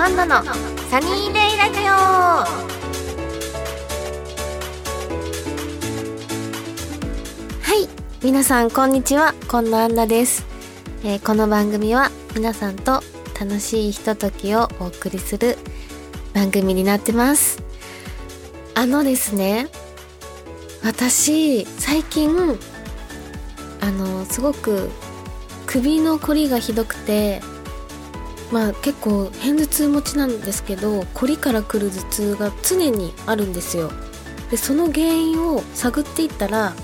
アンナのサニーデイラジオ。はい皆さんこんにちは。こんなアンナです、えーこの番組は皆さんと楽しいひとときをお送りする番組になってます。あのですね私最近あのすごく首のこりがひどくてまあ結構偏頭痛持ちなんですけどこりから来る頭痛が常にあるんですよ。でその原因を探っていったら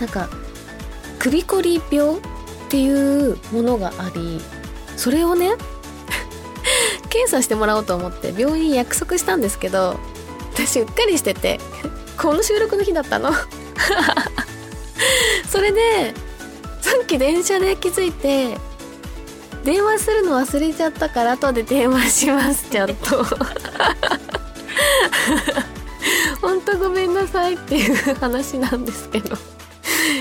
なんか首こり病っていうものがありそれをね 検査してもらおうと思って病院約束したんですけど私うっかりしててこの収録の日だったの。それでさっき電車で気づいて電話するの忘れちゃったから後で電話しますちゃんと。本当ごめんなさいっていう話なんですけど。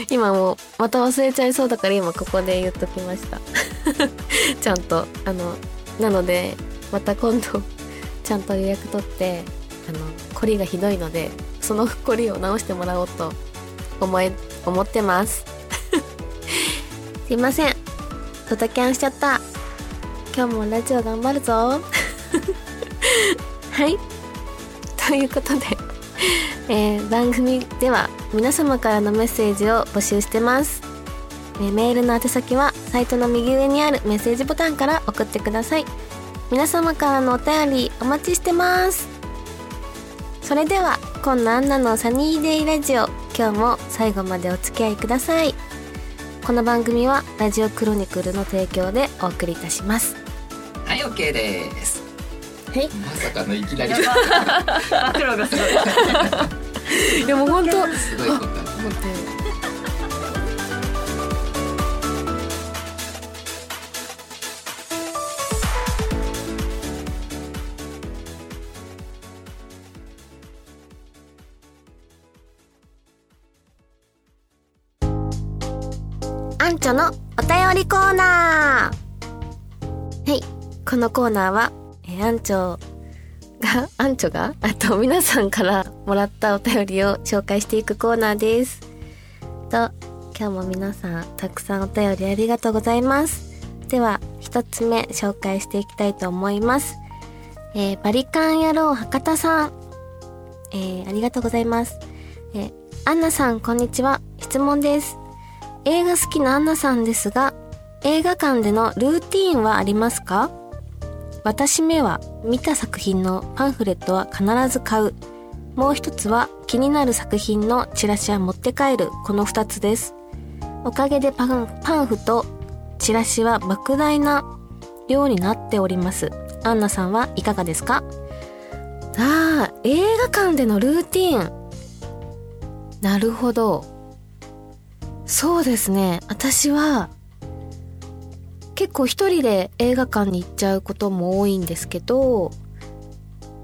今もまた忘れちゃいそうだから今ここで言っときました。ちゃんとあのなのでまた今度ちゃんと予約取ってあのコリがひどいのでそのコリを直してもらおうと思え思ってます。すいません。ドタキャンしちゃった。今日もラジオ頑張るぞ。はい。ということで、えー番組では皆様からのメッセージを募集してます、えーメールの宛先はサイトの右上にあるメッセージボタンから送ってください。皆様からのお便りお待ちしてます。それでは今野アンナのサニーデイラジオ。今日も最後までお付き合いください。この番組はラジオクロニクルの提供でお送りいたします。はい、OK です。はい。まさかのいきなり。暴露 がすごい。でも本当。すごいことアンチョのお便りコーナー。はい。このコーナーは、えーアンチョが アンチョが？あと皆さんからもらったお便りを紹介していくコーナーです。と今日も皆さんたくさんお便りありがとうございます。では一つ目紹介していきたいと思います。えーバリカン野郎博多さん。えーありがとうございます。えーアンナさんこんにちは。質問です。映画好きなアンナさんですが、映画館でのルーティーンはありますか？私めは見た作品のパンフレットは必ず買う。もう一つは気になる作品のチラシは持って帰る。この二つです。おかげでパンパンフとチラシは莫大な量になっております。アンナさんはいかがですか？ああ、映画館でのルーティーン。なるほど。そうですね。私は、結構一人で映画館に行っちゃうことも多いんですけど、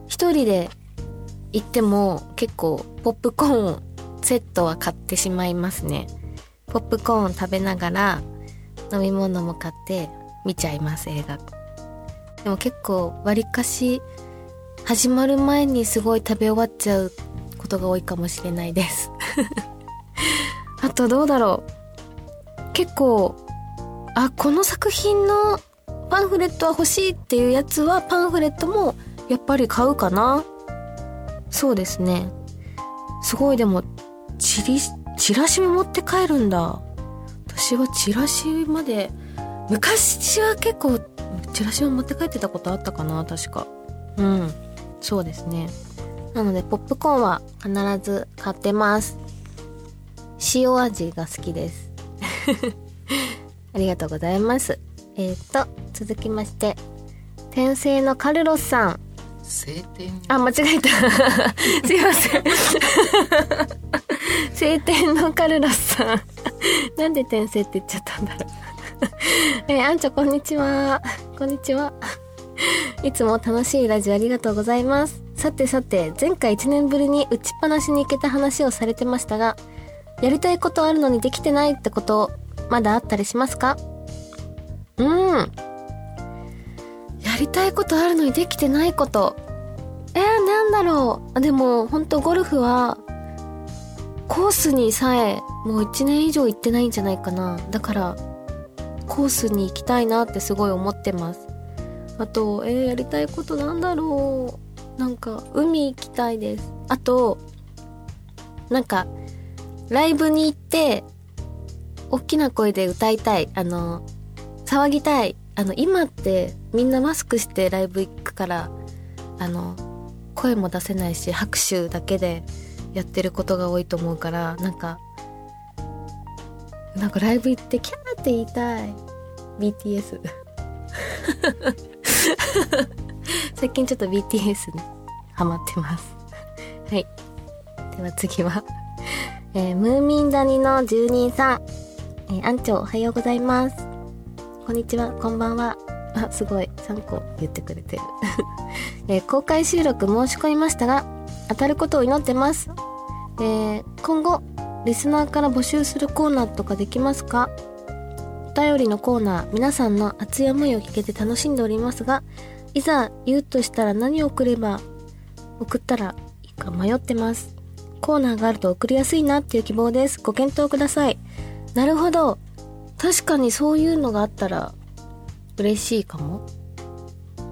一人で行っても結構ポップコーンセットは買ってしまいますね。ポップコーン食べながら飲み物も買って見ちゃいます、映画。でも結構割かし始まる前にすごい食べ終わっちゃうことが多いかもしれないです。あとどうだろう。結構あこの作品のパンフレットは欲しいっていうやつはパンフレットもやっぱり買うかな。そうですね。すごいでもチリチラシも持って帰るんだ。私はチラシまで昔は結構チラシも持って帰ってたことあったかな確か。うん。そうですね。なのでポップコーンは必ず買ってます。塩味が好きです。ありがとうございます。えっ、と、続きまして、天性のカルロスさん。晴天。あ、間違えた。すいません。晴天のカルロスさん。なんで天性って言っちゃったんだろう。えー、あんちょ、こんにちは。こんにちは。いつも楽しいラジオありがとうございます。さてさて、前回1年ぶりに打ちっぱなしに行けた話をされてましたが、やりたいことあるのにできてないってこと、まだあったりしますか？うん。やりたいことあるのにできてないこと。えー、なんだろう。あでも本当ゴルフはコースにさえもう1年以上行ってないんじゃないかな。だからコースに行きたいなってすごい思ってます。あとえー、やりたいことなんだろう。なんか海行きたいです。あとなんかライブに行って大きな声で歌いたいあの騒ぎたいあの今ってみんなマスクしてライブ行くからあの声も出せないし拍手だけでやってることが多いと思うからなんかなんかライブ行ってキャーって言いたい。BTS 最近ちょっと BTS にハマってます。はい。では次は、えー、ムーミン谷の住人さん、えー、アンチョおはようございます。こんにちはこんばんは。あすごい。3個言ってくれてる。えー、公開収録申し込みましたが当たることを祈ってます、えー、今後リスナーから募集するコーナーとかできますか？お便りのコーナー皆さんの熱い思いを聞けて楽しんでおりますがいざ言うとしたら何を送れば送ったらいいか迷ってます。コーナーがあると送りやすいなっていう希望です。ご検討ください。なるほど。確かにそういうのがあったら嬉しいかも。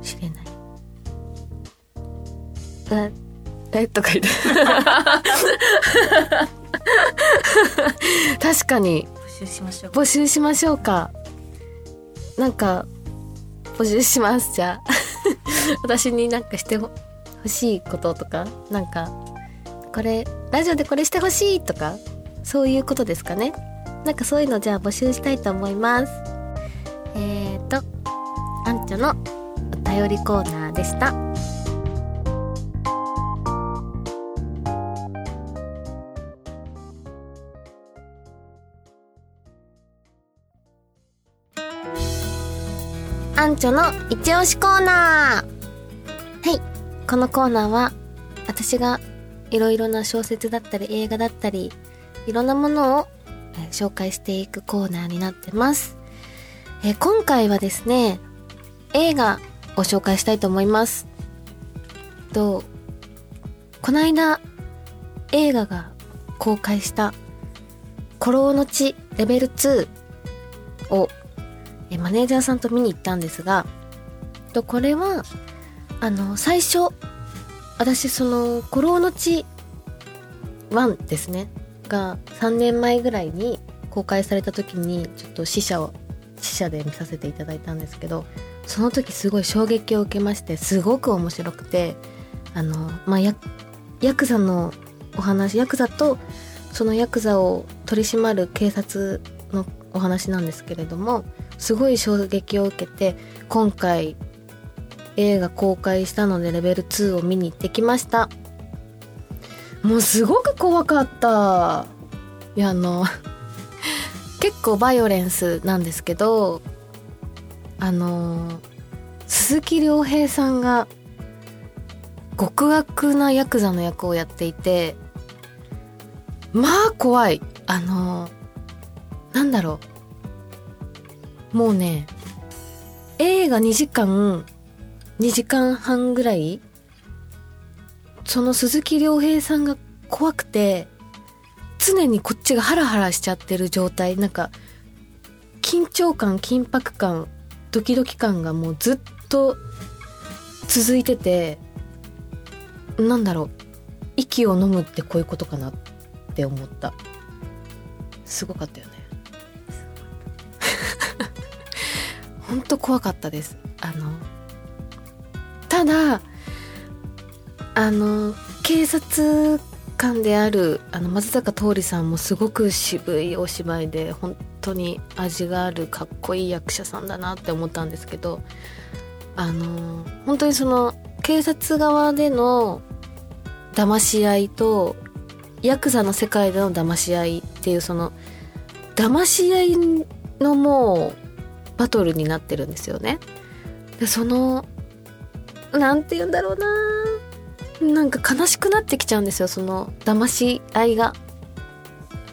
しれない。ええ？とか言って。確かに。募集しましょう。募集しましょうか。なんか募集しますじゃあ。私になんかしてほしいこととかなんかこれラジオでこれしてほしいとかそういうことですかね？なんかそういうのじゃあ募集したいと思います。えーとアンチョのお便りコーナーでした。アンチョの一押しコーナー。はい。このコーナーは私がいろいろな小説だったり映画だったりいろんなものを紹介していくコーナーになってます。え今回はですね、映画を紹介したいと思います。と、この間映画が公開した古老の地レベル2をえマネージャーさんと見に行ったんですが、とこれはあの最初私その古老の地1ですね。が3年前ぐらいに公開された時にちょっと死者を死者で見させていただいたんですけどその時すごい衝撃を受けましてすごく面白くてあのまあヤヤクザのお話ヤクザとそのヤクザを取り締まる警察のお話なんですけれどもすごい衝撃を受けて今回映画公開したのでレベル2を見に行ってきました。もうすごく怖かった。いやあの 結構バイオレンスなんですけどあの鈴木亮平さんが極悪なヤクザの役をやっていてまあ怖い。あのなんだろう。もうね映画2時間2時間半ぐらい？その鈴木亮平さんが怖くて常にこっちがハラハラしちゃってる状態。なんか緊張感緊迫感ドキドキ感がもうずっと続いててなんだろう。息を飲むってこういうことかなって思った。すごかったよね。本当怖かったです。あのただあの警察官であるあの松坂桃李さんもすごく渋いお芝居で本当に味があるかっこいい役者さんだなって思ったんですけどあの本当にその警察側での騙し合いとヤクザの世界での騙し合いっていうその騙し合いのもうバトルになってるんですよね。でそのなんて言うんだろうな。なんか悲しくなってきちゃうんですよその騙し合いが。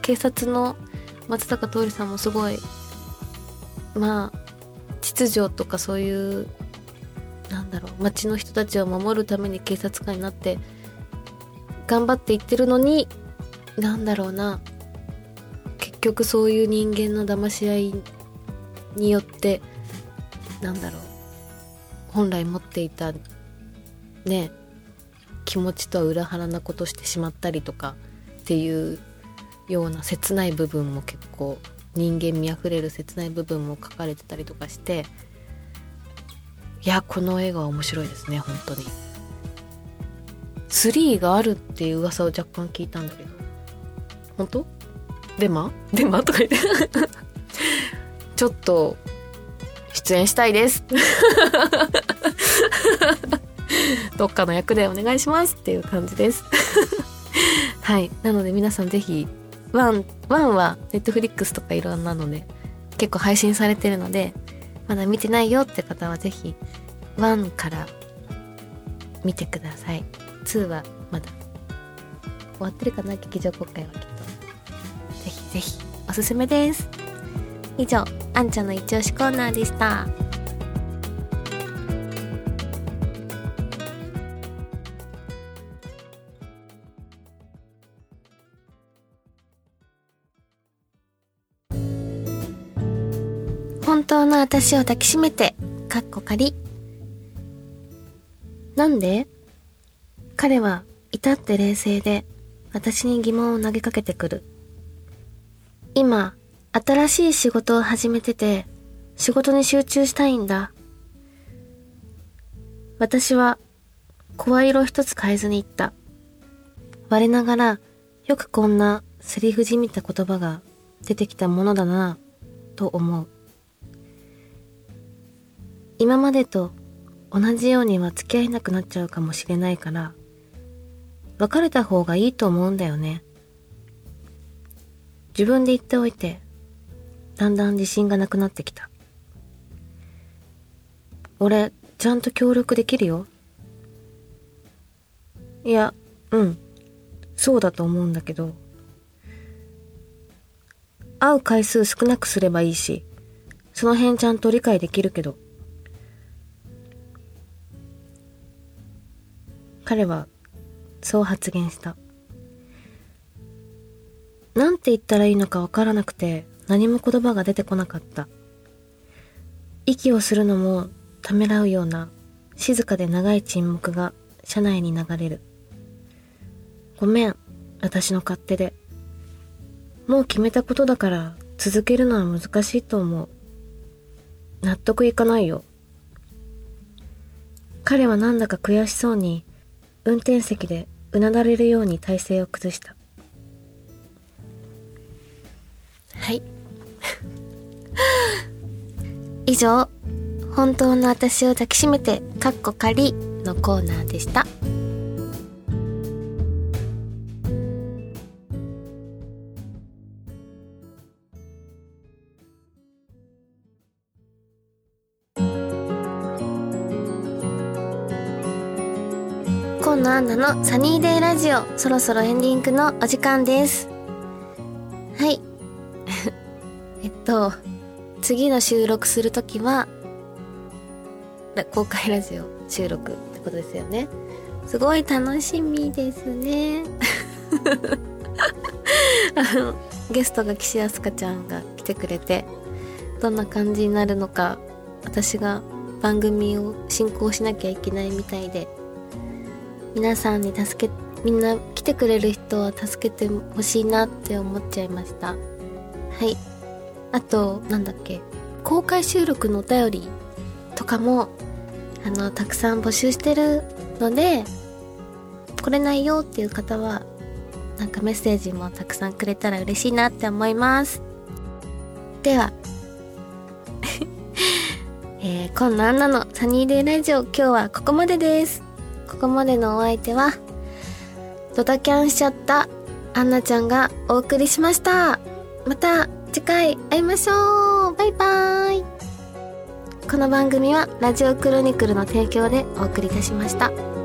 警察の松坂桃李さんもすごいまあ秩序とかそういうなんだろう街の人たちを守るために警察官になって頑張っていってるのになんだろうな。結局そういう人間の騙し合いによってなんだろう本来持っていたね気持ちとは裏腹なことしてしまったりとかっていうような切ない部分も結構人間味あふれる切ない部分も書かれてたりとかしていやこの映画は面白いですね本当に。3があるっていう噂を若干聞いたんだけど。本当？デマ？デマ？とか言って。ちょっと出演したいです。どっかの役でお願いしますっていう感じです。はい。なので皆さんぜひワンワンはネットフリックスとかいろんなので結構配信されてるのでまだ見てないよって方はぜひワンから見てください。2はまだ終わってるかな劇場公開はきっと。ぜひぜひおすすめです。以上あんちゃんの一押しコーナーでした。当の私を抱きしめて、かっこ仮。なんで？彼は至って冷静で、私に疑問を投げかけてくる。今、新しい仕事を始めてて、仕事に集中したいんだ。私は、声色一つ変えずに言った。我ながら、よくこんなセリフじみた言葉が出てきたものだな、と思う。今までと同じようには付き合えなくなっちゃうかもしれないから、別れた方がいいと思うんだよね。自分で言っておいて、だんだん自信がなくなってきた。俺、ちゃんと協力できるよ。いや、うん。そうだと思うんだけど。会う回数少なくすればいいし、その辺ちゃんと理解できるけど。彼はそう発言した。なんて言ったらいいのかわからなくて何も言葉が出てこなかった。息をするのもためらうような静かで長い沈黙が車内に流れる。ごめん、私の勝手で。もう決めたことだから続けるのは難しいと思う。納得いかないよ。彼はなんだか悔しそうに運転席でうなだれるように体勢を崩した。はい。以上、本当の私を抱きしめて、かっこ仮のコーナーでした。ンナのサニーデイラジオ、そろそろエンディングのお時間です。はい。えっと、次の収録するときは、公開ラジオ収録ってことですよね。すごい楽しみですね。あの、ゲストが岸あすかちゃんが来てくれて、どんな感じになるのか、私が番組を進行しなきゃいけないみたいで、皆さんに助け、みんな来てくれる人は助けてほしいなって思っちゃいました。はい。あと、なんだっけ、公開収録のお便りとかも、あの、たくさん募集してるので、来れないよっていう方は、なんかメッセージもたくさんくれたら嬉しいなって思います。では、えー、こんなあんなのサニーデイラジオ今日はここまでです。ここまでのお相手は、ドタキャンしちゃったアンナちゃんがお送りしました。また次回会いましょうバイバーイこの番組はラジオクロニクルの提供でお送りいたしました。